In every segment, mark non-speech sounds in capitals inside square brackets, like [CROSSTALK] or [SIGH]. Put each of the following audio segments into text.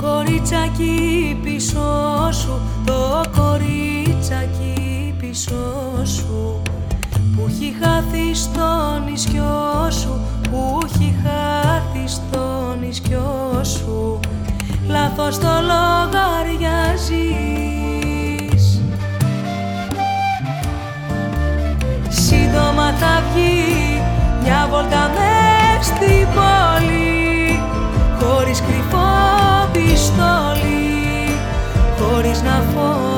κορίτσακι πίσω σου Το κορίτσακι πίσω σου. Που έχει χάθει στο νησιό σου Που έχει χάθει στο νησιό σου. Λάθος το λογαριάζεις. Σύντομα θα βγει μια βόλτα μες στην πόλη for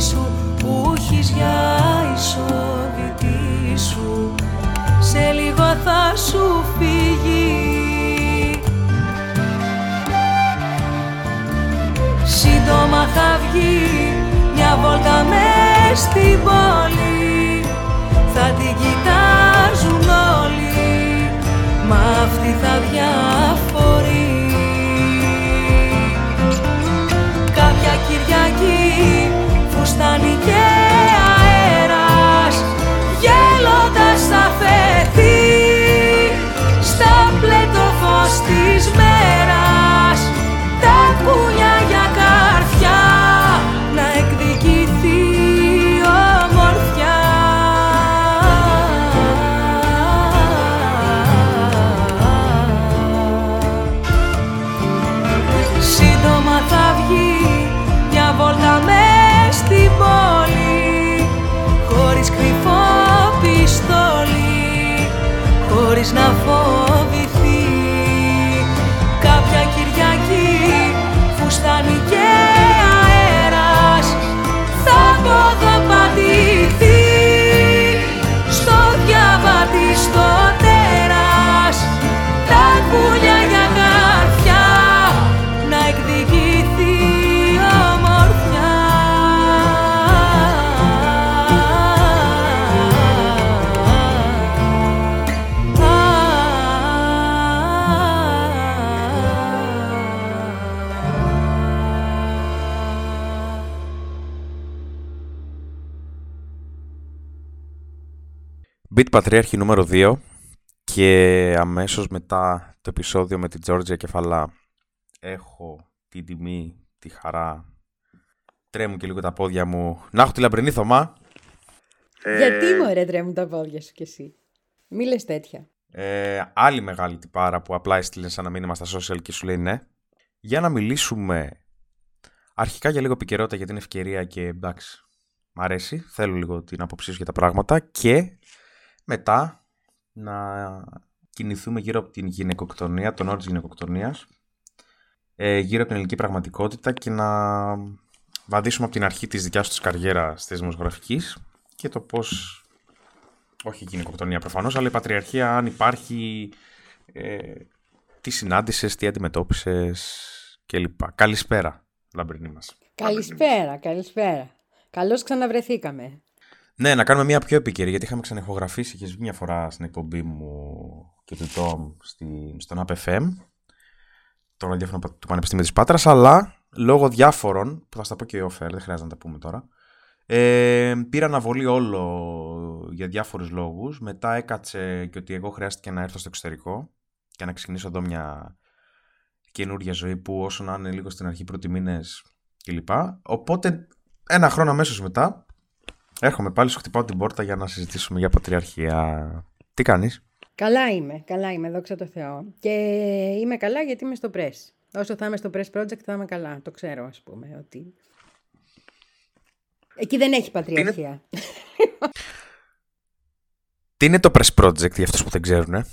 σου, που έχεις για ισοβητή σου. Σε λίγο θα σου φύγει. Σύντομα θα βγει μια βόλτα μες στην πόλη. Θα την κοιτάζουν όλοι. Μα αυτή θα διαφορεί θα Πατριάρχη νούμερο 2 και αμέσως μετά το επεισόδιο με την Τζόρτζια Κεφαλά έχω την τιμή, τη χαρά, τρέμουν και λίγο τα πόδια μου, να έχω τη λαμπρινή Θωμά. Γιατί μωρέ τρέμουν τα πόδια σου κι εσύ; Μη λες τέτοια. Ε, άλλη μεγάλη τυπάρα που απλά έστειλε ένα μήνυμα στα social και σου λέει ναι. Για να μιλήσουμε αρχικά για λίγο επικαιρότητα για την ευκαιρία και εντάξει, μ' αρέσει, θέλω λίγο την άποψή σου για τα πράγματα και μετά να κινηθούμε γύρω από την γυναικοκτονία, τον όρο της γυναικοκτονίας, ε, γύρω από την ελληνική πραγματικότητα και να βαδίσουμε από την αρχή της δικιάς τους της καριέρας της δημοσιογραφικής και το πώς, όχι η γυναικοκτονία προφανώς, αλλά η πατριαρχία αν υπάρχει, ε, τι συνάντησες, τι αντιμετώπισες κλπ. Καλησπέρα, λαμπρινή μας. Καλησπέρα, καλησπέρα. Καλώς ξαναβρεθήκαμε. Ναι, να κάνουμε μια πιο επίκαιρη, γιατί είχαμε ξανεχογραφήσει και μια φορά στην εκπομπή μου και του Τόμ στη, στον APFM, το ραδιόφωνο του Πανεπιστήμιου της Πάτρας, αλλά λόγω διάφορων, που θα στα πω και offer, δεν χρειάζεται να τα πούμε τώρα, ε, πήρα αναβολή όλο για διάφορους λόγους. Μετά έκατσε και ότι εγώ χρειάστηκε να έρθω στο εξωτερικό και να ξεκινήσω εδώ μια καινούργια ζωή που όσο να είναι λίγο στην αρχή πρώτη μήνες κλπ. Οπότε ένα χρόνο αμέσως μετά έρχομαι πάλι, σου χτυπάω την πόρτα για να συζητήσουμε για πατριαρχία. Τι κάνεις; Καλά είμαι, καλά είμαι, δόξα τω Θεώ. Και είμαι καλά γιατί είμαι στο Press. Όσο θα είμαι στο Press Project θα είμαι καλά. Το ξέρω, ας πούμε, ότι... Εκεί δεν έχει πατριαρχία. [LAUGHS] Τι είναι το Press Project για αυτούς που δεν ξέρουν, ε;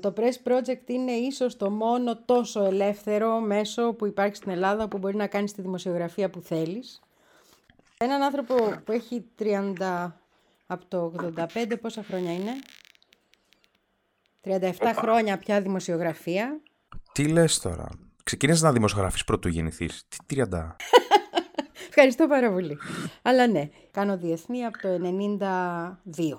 Το Press Project είναι ίσως το μόνο τόσο ελεύθερο μέσο που υπάρχει στην Ελλάδα που μπορεί να κάνεις τη δημοσιογραφία που θέλεις. Έναν άνθρωπο που έχει 30 από το 85 πόσα χρόνια είναι; 37 χρόνια πια δημοσιογραφία. Τι λες τώρα; Ξεκίνησε να δημοσιογραφείς πρωτού γεννηθείς. Τι 30. [LAUGHS] Ευχαριστώ πάρα πολύ. Αλλά ναι, κάνω διεθνή από το 92.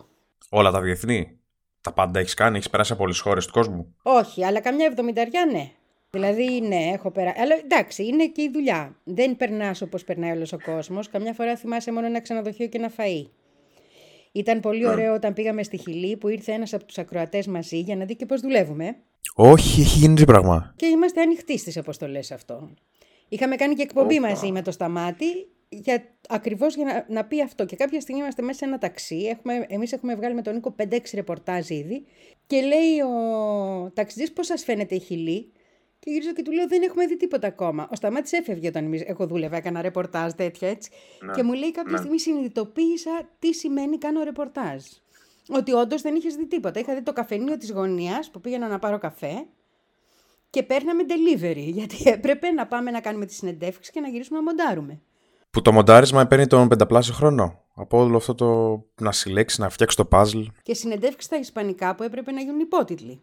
Όλα τα διεθνή; Τα πάντα έχεις κάνει, έχεις περάσει από όλες τις χώρες του κόσμου; Όχι, αλλά καμιά εβδομηνταριά ναι. Δηλαδή, ναι, έχω περάσει. Αλλά εντάξει, είναι και η δουλειά. Δεν περνάς όπως περνάει όλος ο κόσμος. Καμιά φορά θυμάσαι μόνο ένα ξενοδοχείο και ένα φαΐ. Ήταν πολύ ναι. ωραίο όταν πήγαμε στη Χιλή που ήρθε ένας από τους ακροατές μαζί για να δει και πώς δουλεύουμε. Όχι, έχει γίνει τι πράγμα. Και είμαστε ανοιχτοί στις αποστολές αυτό. Είχαμε κάνει και εκπομπή μαζί με το Σταμάτη για, ακριβώς για να, να πει αυτό. Και κάποια στιγμή είμαστε μέσα σε ένα ταξί. Έχουμε, εμείς έχουμε βγάλει με τον Νίκο 5-6 ρεπορτάζ ήδη. Και λέει ο ταξιτζής πώς σας φαίνεται η Χιλή; Και γυρίζω και του λέω: Δεν έχουμε δει τίποτα ακόμα. Ο Σταμάτης έφευγε όταν εμείς, εγώ δούλευα, έκανα ρεπορτάζ τέτοια έτσι. Ναι, και μου λέει: Κάποια ναι. στιγμή συνειδητοποίησα τι σημαίνει κάνω ρεπορτάζ. Ότι όντως δεν είχες δει τίποτα. Είχα δει το καφενείο της γωνίας που πήγαινα να πάρω καφέ και παίρναμε delivery. [LAUGHS] Γιατί έπρεπε να πάμε να κάνουμε τη συνεντεύξη και να γυρίσουμε να μοντάρουμε. Που το μοντάρισμα παίρνει τον πενταπλάσιο χρόνο. Από όλο αυτό το να συλλέξεις, να φτιάξεις το puzzle. Και συνεντεύξεις στα Ισπανικά που έπρεπε να γίνουν υπότιτλοι.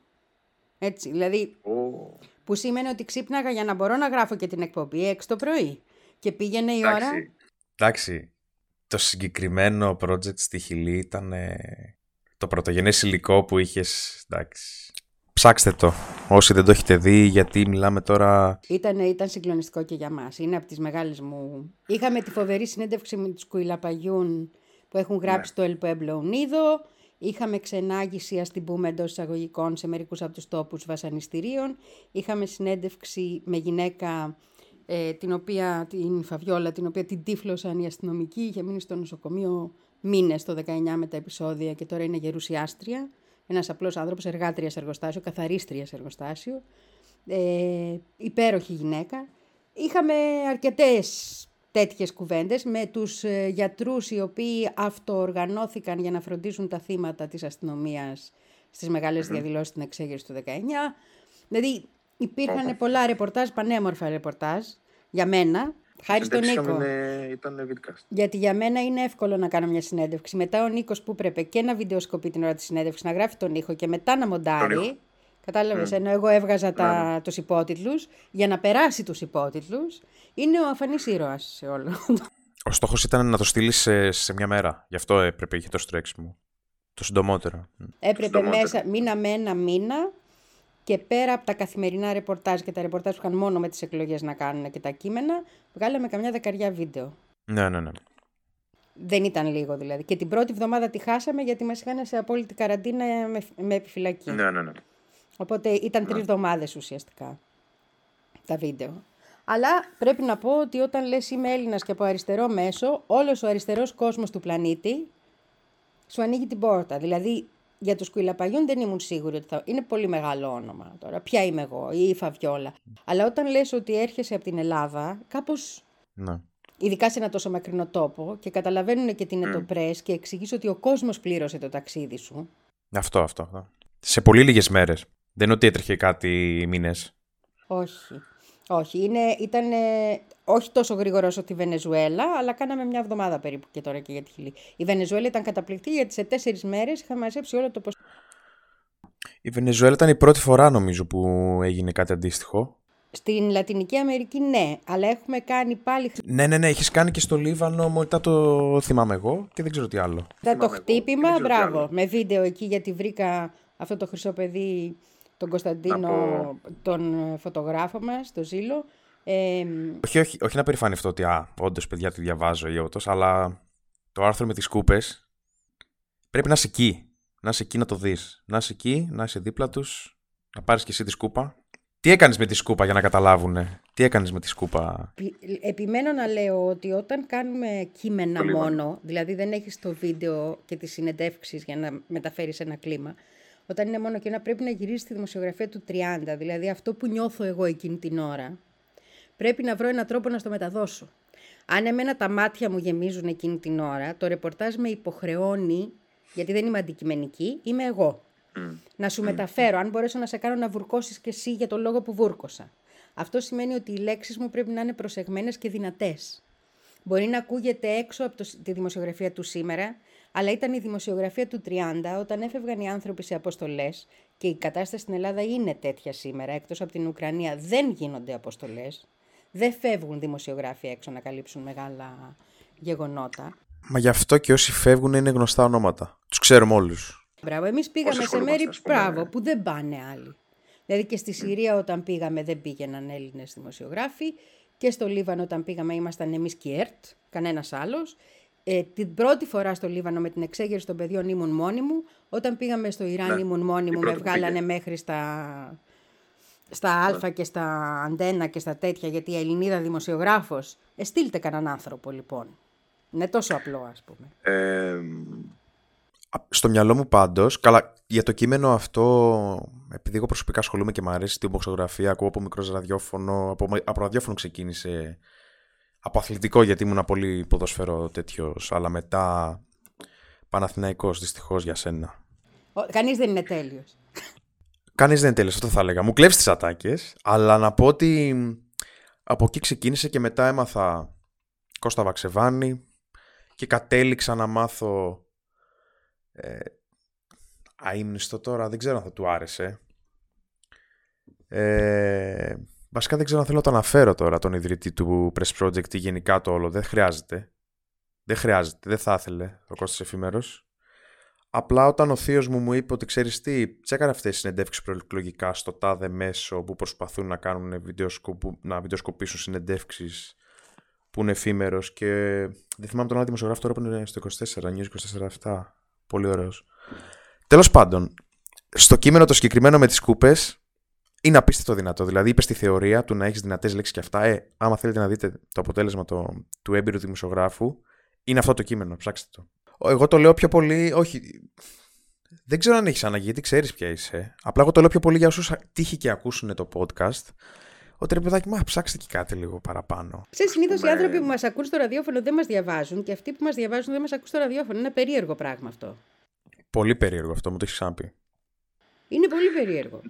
Έτσι, δηλαδή. Oh. Που σημαίνει ότι ξύπναγα για να μπορώ να γράφω και την εκπομπή έξω το πρωί. Και πήγαινε η Εντάξει. ώρα. Εντάξει. Το συγκεκριμένο project στη Χιλή ήταν το πρωτογενές υλικό που είχες. Εντάξει. Ψάξτε το όσοι δεν το έχετε δει γιατί μιλάμε τώρα... Ήταν, ήταν συγκλονιστικό και για μας. Είναι από τις μεγάλες μου... Είχαμε τη φοβερή συνέντευξη με τους Κουιλαπαγιούν που έχουν γράψει ναι. το El Pueblo Unido. Είχαμε ξενάγηση, α την πούμε εντός εισαγωγικών, σε μερικούς από τους τόπους βασανιστήριων. Είχαμε συνέντευξη με γυναίκα ε, την οποία, την Φαβιόλα, την οποία την τύφλωσαν οι αστυνομικοί. Είχε μείνει στο νοσοκομείο μήνες το 19 με τα επεισόδια και τώρα είναι γερουσιάστρια ένας απλός άνθρωπος, εργάτριας σε εργοστάσιο, καθαρίστριας σε εργοστάσιο, ε, υπέροχη γυναίκα. Είχαμε αρκετές τέτοιες κουβέντες με τους ε, γιατρούς οι οποίοι αυτοοργανώθηκαν για να φροντίσουν τα θύματα της αστυνομίας στις μεγάλες διαδηλώσεις στην εξέγερση του 19. Δηλαδή υπήρχαν πολλά ρεπορτάζ, πανέμορφα ρεπορτάζ για μένα Χάρη στον Νίκο. Ήταν Γιατί για μένα είναι εύκολο να κάνω μια συνέντευξη. Μετά ο Νίκος που πρέπει και να βιντεοσκοπεί την ώρα της συνέντευξης, να γράφει τον ήχο και μετά να μοντάρει. Κατάλαβες, mm. ενώ εγώ έβγαζα τα, ναι. τους υπότιτλους για να περάσει τους υπότιτλους, είναι ο αφανής ήρωας σε όλο. Ο στόχος ήταν να το στείλεις σε, σε μια μέρα. Γι' αυτό έπρεπε, είχε το στρέξιμο. Το συντομότερο. Έπρεπε μέσα, μήνα με ένα μήνα και πέρα από τα καθημερινά ρεπορτάζ και τα ρεπορτάζ που είχαν μόνο με τις εκλογές να κάνουν και τα κείμενα, βγάλαμε καμιά δεκαριά βίντεο. Ναι, ναι, ναι. Δεν ήταν λίγο δηλαδή. Και την πρώτη εβδομάδα τη χάσαμε γιατί μας είχαν σε απόλυτη καραντίνα με, με επιφυλακή. Ναι, ναι, ναι. Οπότε ήταν ναι. τρει εβδομάδες ουσιαστικά τα βίντεο. Αλλά πρέπει να πω ότι όταν λες είμαι Έλληνας και από αριστερό μέσο, όλος ο αριστερός κόσμος του πλανήτη σου ανοίγει την πόρτα. Δηλαδή για τους Κουιλαπαγιούν δεν ήμουν σίγουρη ότι θα... Είναι πολύ μεγάλο όνομα τώρα. Ποια είμαι εγώ ή η Φαβιόλα. Αλλά όταν λες ότι έρχεσαι από την Ελλάδα, κάπως... Ναι. Ειδικά σε ένα τόσο μακρινό τόπο και καταλαβαίνουν και τι είναι mm. το πρέσ και εξηγείς ότι ο κόσμος πλήρωσε το ταξίδι σου. Αυτό, αυτό. αυτό. Σε πολύ λίγες μέρες. Δεν είναι ότι έτρεχε κάτι μήνες. Όχι. Όχι, είναι, ήταν όχι τόσο γρήγορος όσο τη Βενεζουέλα, αλλά κάναμε μια εβδομάδα περίπου και τώρα και για τη Χιλή. Η Βενεζουέλα ήταν καταπληκτική γιατί σε τέσσερις μέρες είχαμε μαζέψει όλο το ποσό. Η Βενεζουέλα ήταν η πρώτη φορά νομίζω που έγινε κάτι αντίστοιχο. Στην Λατινική Αμερική ναι, αλλά έχουμε κάνει πάλι... Ναι, ναι, ναι, έχεις κάνει και στο Λίβανο, μετά το θυμάμαι εγώ και δεν ξέρω τι άλλο. Μετά το χτύπημα, μπράβο, με βίντεο εκεί γιατί βρήκα αυτό το χρυσό παιδί, τον Κωνσταντίνο, τον φωτογράφο μας, τον Ζήλο, ε, όχι, όχι, όχι να περηφανευτώ ότι α, όντως παιδιά τη διαβάζω ή ότως, αλλά το άρθρο με τις κούπες πρέπει να είσαι εκεί. Να είσαι εκεί να το δεις. Να είσαι εκεί, να είσαι δίπλα τους, να πάρεις και εσύ τη σκούπα. Τι έκανες με τη σκούπα για να καταλάβουνε; Τι έκανες με τη σκούπα; Επιμένω να λέω ότι όταν κάνουμε κείμενα μόνο, δηλαδή δεν έχεις το βίντεο και τις συνεντεύξεις για να μεταφέρεις ένα κλίμα, όταν είναι μόνο και να πρέπει να γυρίσεις τη δημοσιογραφία του 30, δηλαδή αυτό που νιώθω εγώ εκείνη την ώρα, πρέπει να βρω έναν τρόπο να στο μεταδώσω. Αν εμένα τα μάτια μου γεμίζουν εκείνη την ώρα, το ρεπορτάζ με υποχρεώνει, γιατί δεν είμαι αντικειμενική, είμαι εγώ. Να σου μεταφέρω, αν μπορέσω να σε κάνω να βουρκώσεις και εσύ για το λόγο που βούρκωσα. Αυτό σημαίνει ότι οι λέξεις μου πρέπει να είναι προσεγμένες και δυνατές. Μπορεί να ακούγεται έξω από το, τη δημοσιογραφία του σήμερα, αλλά ήταν η δημοσιογραφία του 30 όταν έφευγαν οι άνθρωποι σε αποστολές και η κατάσταση στην Ελλάδα είναι τέτοια σήμερα, εκτός από την Ουκρανία δεν γίνονται αποστολές, δεν φεύγουν δημοσιογράφοι έξω να καλύψουν μεγάλα γεγονότα. Μα γι' αυτό και όσοι φεύγουν είναι γνωστά ονόματα. Τους ξέρουμε όλους. Μπράβο, εμείς πήγαμε σε μέρη μπράβο, που δεν πάνε άλλοι. Δηλαδή και στη Συρία όταν πήγαμε δεν πήγαιναν Έλληνες δημοσιογράφοι και στο Λίβανο όταν πήγαμε ήμασταν εμείς και η ΕΡΤ, κανένας άλλος. Ε, την πρώτη φορά στο Λίβανο με την εξέγερση των παιδιών ήμουν μόνη μου. Όταν πήγαμε στο Ιράν ναι, ήμουν μόνη μου, με βγάλανε μέχρι στα, στα ναι. Α και στα Αντένα και στα τέτοια, γιατί η Ελληνίδα δημοσιογράφος. Ε, στείλτε κανέναν άνθρωπο λοιπόν. Είναι τόσο απλό ας πούμε. Ε, στο μυαλό μου πάντως, καλά, για το κείμενο αυτό, επειδή εγώ προσωπικά ασχολούμαι και μου αρέσει την μποξογραφία, ακούω από μικρός ραδιόφωνο, από, από ραδιόφωνο ξεκίνησε, από αθλητικό γιατί ήμουν πολύ ποδοσφαίρο τέτοιο, αλλά μετά Παναθηναϊκός δυστυχώς για σένα. Κανείς δεν είναι τέλειος. Κανείς δεν είναι τέλειος, αυτό θα έλεγα. Μου κλέβεις τις ατάκες, αλλά να πω ότι από εκεί ξεκίνησε και μετά έμαθα Κώστα Βαξεβάνη και κατέληξα να μάθω ε, αείμνηστο τώρα, δεν ξέρω αν θα του άρεσε. Ε, βασικά δεν ξέρω αν θέλω να το αναφέρω τώρα τον ιδρυτή του Press Project ή γενικά το όλο. Δεν χρειάζεται. Δεν χρειάζεται, δεν θα ήθελε ο Κώστας Εφήμερος. Απλά όταν ο θείος μου μου είπε ότι ξέρεις τι, τσέκαρε αυτές οι συνεντεύξεις προεκλογικά στο τάδε μέσο που προσπαθούν να κάνουν βιντεοσκοπου, να βιντεοσκοπήσουν συνεντεύξεις που είναι εφήμερος και δεν θυμάμαι τον άλλο δημοσιογράφο τώρα που είναι στο 24, News 24 Πολύ ωραίος. Τέλος πάντων, στο κείμενο το συγκεκριμένο με τις κούπες είναι απίστευτο δυνατό. Δηλαδή, είπες στη θεωρία του να έχεις δυνατές λέξεις και αυτά. Ε, άμα θέλετε να δείτε το αποτέλεσμα το, του έμπειρου δημοσιογράφου, είναι αυτό το κείμενο. Ψάξτε το. Εγώ το λέω πιο πολύ. Όχι. Δεν ξέρω αν έχεις ανάγκη, γιατί ξέρεις ποια είσαι. Απλά εγώ το λέω πιο πολύ για όσους τύχει και ακούσουν το podcast. Ότι ρε παιδάκι, μα ψάξτε και κάτι λίγο παραπάνω. Σε συνήθως οι άνθρωποι που μας ακούν στο ραδιόφωνο δεν μας διαβάζουν και αυτοί που μας διαβάζουν δεν μας ακούν στο ραδιόφωνο. Είναι περίεργο πράγμα αυτό. Πολύ περίεργο αυτό, μου το έχεις ξαναπεί. Είναι πολύ περίεργο.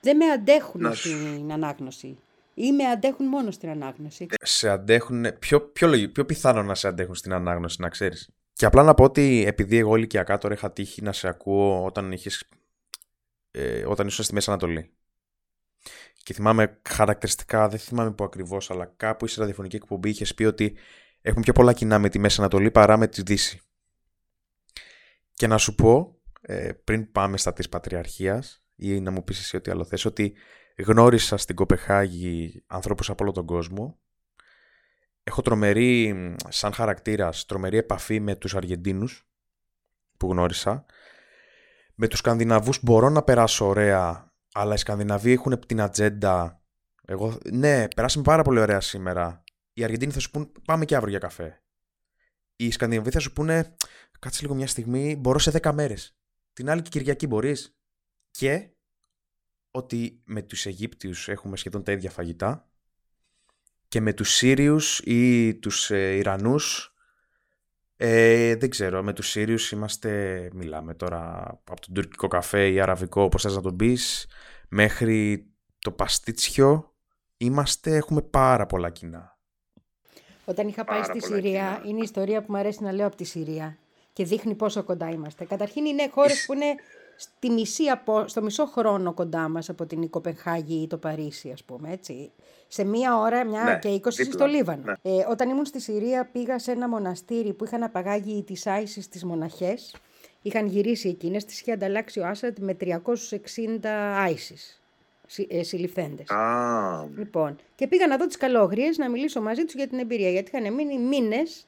Δεν με αντέχουν στην ανάγνωση. Ή με αντέχουν μόνο στην ανάγνωση. Σε αντέχουν. Πιο, πιο, πιο πιθανό να σε αντέχουν στην ανάγνωση, να ξέρεις. Και απλά να πω ότι επειδή εγώ ηλικιακά τώρα είχα τύχει να σε ακούω όταν, είχες, ε, όταν ήσουν στη Μέση Ανατολή. Και θυμάμαι χαρακτηριστικά, δεν θυμάμαι που ακριβώς, αλλά κάπου η ραδιοφωνική εκπομπή είχες πει ότι έχουμε πιο πολλά κοινά με τη Μέση Ανατολή παρά με τη Δύση. Και να σου πω, ε, πριν πάμε στα της Πατριαρχίας, ή να μου πεις εσύ ό,τι άλλο θες, ότι γνώρισα στην Κοπεχάγη ανθρώπους από όλο τον κόσμο. Έχω τρομερή, σαν χαρακτήρας, τρομερή επαφή με τους Αργεντίνους που γνώρισα. Με τους Σκανδιναβούς μπορώ να περάσω ωραία, αλλά οι Σκανδιναβοί έχουν την ατζέντα. Εγώ, ναι, περάσαμε πάρα πολύ ωραία σήμερα. Οι Αργεντίνοι θα σου πούν πάμε και αύριο για καφέ. Οι Σκανδιναβοί θα σου πούνε κάτσε λίγο μια στιγμή, μπορώ σε 10 μέρες. Την άλλη και Κυριακή μπορείς. Και ότι με τους Αιγύπτιους έχουμε σχεδόν τα ίδια φαγητά και με τους Σύριους ή τους ε, Ιρανούς ε, δεν ξέρω, με τους Σύριους είμαστε, μιλάμε τώρα από τον τουρκικό καφέ ή αραβικό, όπως θες να τον πεις, μέχρι το παστίτσιο, είμαστε, έχουμε πάρα πολλά κοινά. Όταν είχα πάει στη Συρία, είναι η ιστορία που μου αρέσει να λέω από τη Συρία και δείχνει πόσο κοντά είμαστε. Καταρχήν είναι χώρες που είναι στη μισή, στο μισό χρόνο κοντά μας από την Κοπενχάγη ή το Παρίσι ας πούμε έτσι. Σε μία ώρα, μια ναι, και είκοσι στο Λίβανο. Ναι. Ε, όταν ήμουν στη Συρία πήγα σε ένα μοναστήρι που είχαν απαγάγει τις Άισις στις μοναχές. Είχαν γυρίσει εκείνες, τις είχε ανταλλάξει ο Άσαντ με 360 Άισις ε, συλληφθέντες. Λοιπόν, και πήγα να δω τις καλόγριες να μιλήσω μαζί τους για την εμπειρία. Γιατί είχαν μείνει μήνες ε,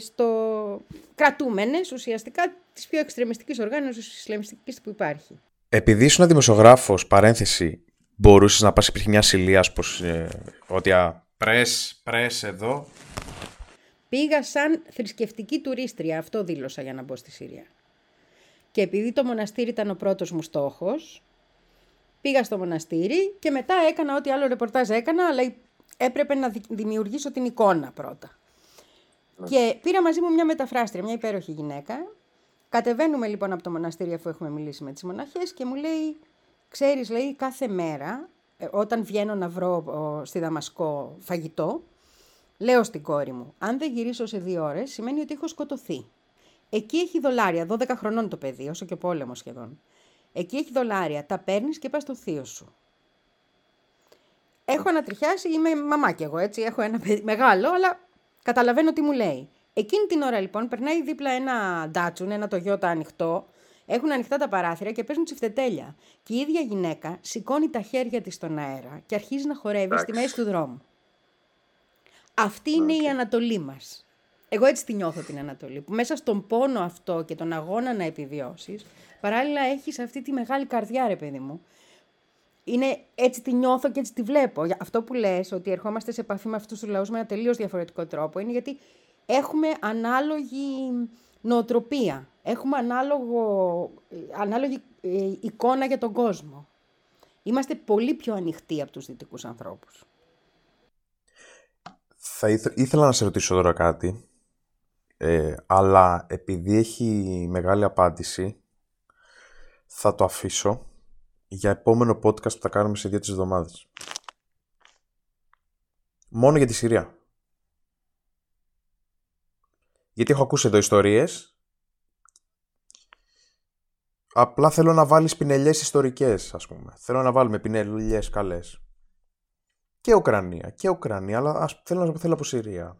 στο κρατούμενες ουσιαστικά της πιο εξτρεμιστικής οργάνωσης ισλαμιστικής που υπάρχει. Επειδή ήσουν δημοσιογράφος, παρένθεση, μπορούσες να πας, υπήρχε μια ασυλία πως, ε, ότι α, πρες, πρες εδώ. Πήγα σαν θρησκευτική τουρίστρια, αυτό δήλωσα για να μπω στη Συρία. Και επειδή το μοναστήρι ήταν ο πρώτος μου στόχος, πήγα στο μοναστήρι και μετά έκανα ό,τι άλλο ρεπορτάζ έκανα, αλλά έπρεπε να δημιουργήσω την εικόνα πρώτα. Και πήρα μαζί μου μια μεταφράστρια, μια υπέροχη γυναίκα. Κατεβαίνουμε λοιπόν από το μοναστήρι αφού έχουμε μιλήσει με τις μοναχές και μου λέει, ξέρεις λέει κάθε μέρα ε, όταν βγαίνω να βρω στη Δαμασκό φαγητό, λέω στην κόρη μου, αν δεν γυρίσω σε δύο ώρες σημαίνει ότι έχω σκοτωθεί. Εκεί έχει δολάρια, 12 χρονών το παιδί, όσο και πόλεμο σχεδόν. Εκεί έχει δολάρια, τα παίρνεις και πας στο θείο σου. Έχω ανατριχιάσει, είμαι μαμά εγώ έτσι, έχω ένα παιδί μεγάλο, αλλά καταλαβαίνω τι μου λέει. Εκείνη την ώρα λοιπόν περνάει δίπλα ένα ντάτσουν, ένα το γιώτα ανοιχτό, έχουν ανοιχτά τα παράθυρα και παίζουν τσιφτετέλια. Και η ίδια γυναίκα σηκώνει τα χέρια της στον αέρα και αρχίζει να χορεύει στη μέση του δρόμου. Αυτή είναι η Ανατολή μας. Εγώ έτσι τη νιώθω την Ανατολή, που μέσα στον πόνο αυτό και τον αγώνα να επιβιώσεις, παράλληλα έχεις αυτή τη μεγάλη καρδιά ρε παιδί μου. Είναι, έτσι τη νιώθω και έτσι τη βλέπω. Αυτό που λες, ότι ερχόμαστε σε επαφή με αυτούς τους λαούς με ένα τελείως διαφορετικό τρόπο, είναι γιατί έχουμε ανάλογη νοοτροπία. Έχουμε ανάλογο, ανάλογη ε, εικόνα για τον κόσμο. Είμαστε πολύ πιο ανοιχτοί από τους δυτικούς ανθρώπους. Θα ήθελα να σε ρωτήσω τώρα κάτι, ε, αλλά επειδή έχει μεγάλη απάντηση, θα το αφήσω για επόμενο podcast που θα κάνουμε σε δύο-τρεις εβδομάδες. Μόνο για τη Συρία. Γιατί έχω ακούσει εδώ ιστορίες. Απλά θέλω να βάλεις πινελιές ιστορικές, ας πούμε. Θέλω να βάλουμε πινελιές καλές. Και Ουκρανία, και Ουκρανία, αλλά ας, θέλω να θέλω από Συρία.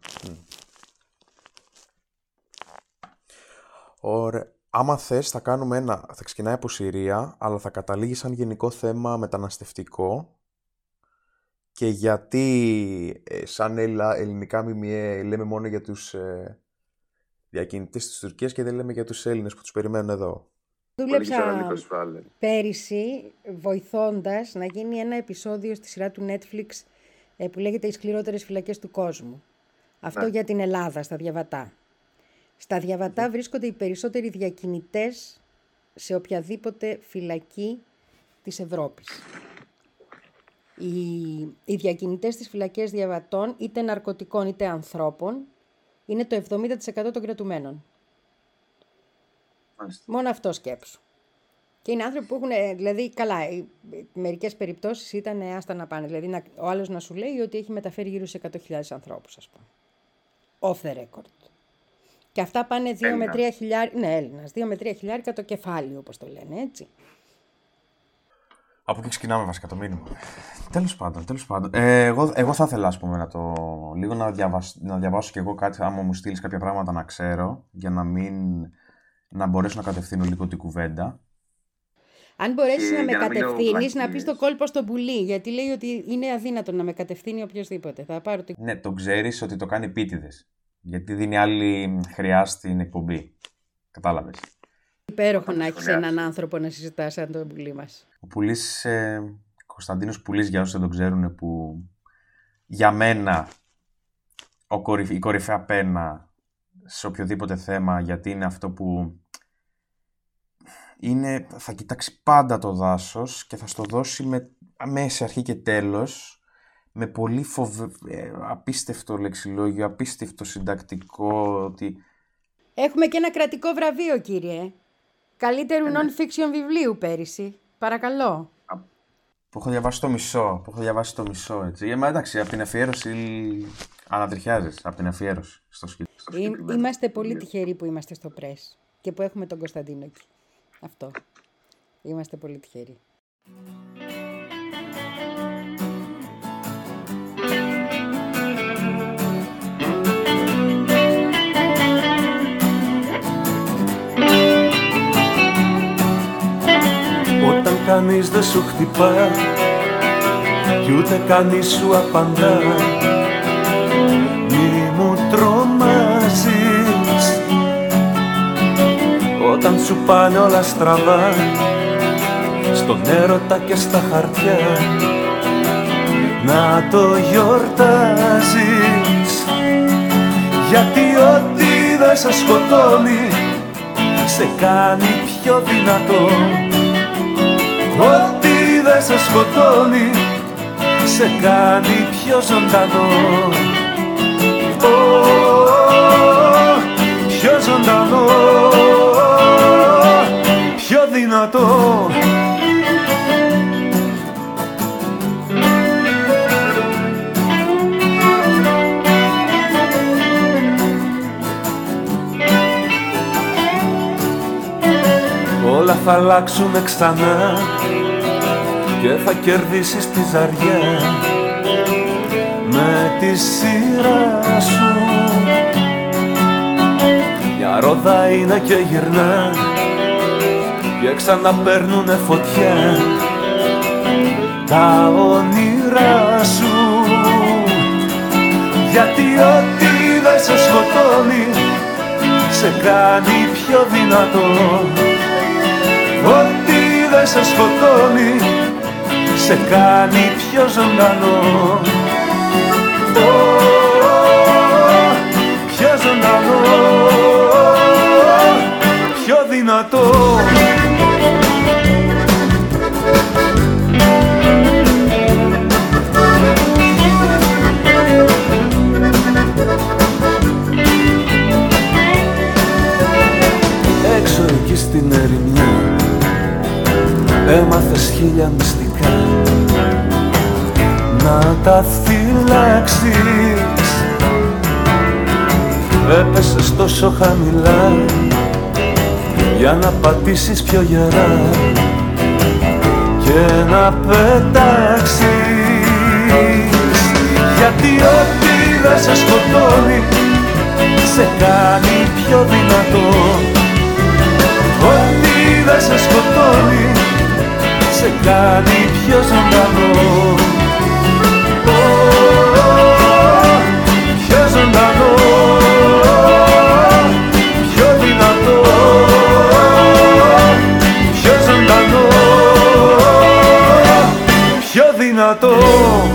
Ωραία. Άμα θες θα κάνουμε ένα, θα ξεκινάει από Συρία, αλλά θα καταλήγει σαν γενικό θέμα μεταναστευτικό και γιατί ε, σαν ελληνικά ΜΜΕ λέμε μόνο για τους ε, διακινητές της Τουρκίας και δεν λέμε για τους Έλληνες που τους περιμένουν εδώ. Δούλεψα πέρυσι βοηθώντας να γίνει ένα επεισόδιο στη σειρά του Netflix ε, που λέγεται «Οι σκληρότερες φυλακές του κόσμου». Αυτό ναι. για την Ελλάδα, στα Διαβατά. Στα Διαβατά βρίσκονται οι περισσότεροι διακινητές σε οποιαδήποτε φυλακή της Ευρώπης. Οι, οι διακινητές στις φυλακές διαβατών, είτε ναρκωτικών είτε ανθρώπων, είναι το 70% των κρατουμένων. Μόνο αυτό σκέψου. Και είναι άνθρωποι που έχουν, δηλαδή, καλά, μερικές περιπτώσεις ήταν άστα να πάνε. Δηλαδή, να, ο άλλος να σου λέει ότι έχει μεταφέρει γύρω σε 100.000 ανθρώπους, ας πούμε. Off the record. Και αυτά πάνε 2 με 3 χιλιάρικα. Ναι, Έλληνας. 2 με 3 χιλιάρικα το κεφάλι, όπως το λένε, έτσι. Από εκεί ξεκινάμε βασικά το μήνυμα. Τέλος πάντων, τέλος πάντων. Ε, εγώ, εγώ θα ήθελα ας πούμε, να το. λίγο να, διαβάσω, να διαβάσω κι εγώ κάτι, άμα μου στείλεις κάποια πράγματα να ξέρω, για να μην. να μπορέσω να κατευθύνω λίγο την κουβέντα. Αν μπορέσεις να με κατευθύνεις, να πεις το κόλπο στον πουλί. Γιατί λέει ότι είναι αδύνατο να με κατευθύνει οποιοδήποτε. Θα πάρω την... Ναι, το ξέρεις ότι το κάνει επίτηδες. Γιατί δίνει άλλη χρειά στην εκπομπή. Κατάλαβες. Υπέροχο να έχεις έναν άνθρωπο να συζητάς σαν τον πουλί μας. Ο πουλί, ε, Κωνσταντίνος Πουλής, για όσους δεν τον ξέρουν, που για μένα ο η κορυφαία πένα σε οποιοδήποτε θέμα, γιατί είναι αυτό που είναι, θα κοιτάξει πάντα το δάσος και θα στο δώσει με, μέσα αρχή και τέλος με πολύ φοβε... Ε, απίστευτο λεξιλόγιο, απίστευτο συντακτικό ότι... Έχουμε και ένα κρατικό βραβείο κύριε. Καλύτερου ε, ναι. non-fiction βιβλίου πέρυσι. Παρακαλώ. Που έχω διαβάσει το μισό. Που έχω διαβάσει το μισό έτσι. Ε, μα εντάξει, από την αφιέρωση ανατριχιάζεις. Από την αφιέρωση στο, σκηνικό. Είμαστε πολύ τυχεροί που είμαστε στο πρέσ και που έχουμε τον Κωνσταντίνο εκεί. Αυτό. Είμαστε πολύ τυχεροί. Κανείς δεν σου χτυπά κι ούτε κανείς σου απαντά. Μη μου τρομάζεις όταν σου πάνε όλα στραβά στον έρωτα και στα χαρτιά. Να το γιορτάζεις γιατί ό,τι δεν σε σκοτώνει σε κάνει πιο δυνατό Ό,τι δεν σε σκοτώνει σε κάνει πιο ζωντανό. Oh, Πιο ζωντανό, πιο δυνατό. Θα αλλάξουν ξανά και θα κερδίσεις τη ζαριά με τη σειρά σου. Μια ρόδα είναι και γυρνά και ξαναπαίρνουνε φωτιά τα όνειρά σου. Γιατί ό,τι δεν σε σκοτώνει σε κάνει πιο δυνατό. ό,τι δεν σε σκοτώνει σε κάνει πιο ζωντανό Έμαθες χίλια μυστικά. Να τα φυλάξεις. Έπεσες τόσο χαμηλά Για να πατήσεις πιο γερά Και να πετάξεις. Γιατί ό,τι δεν σε σκοτώνει Σε κάνει πιο δυνατό. Ό,τι δεν σε σκοτώνει σε κάνει πιο ζωντανό Πιο ζωντανό Πιο δυνατό. Πιο ζωντανό Πιο δυνατό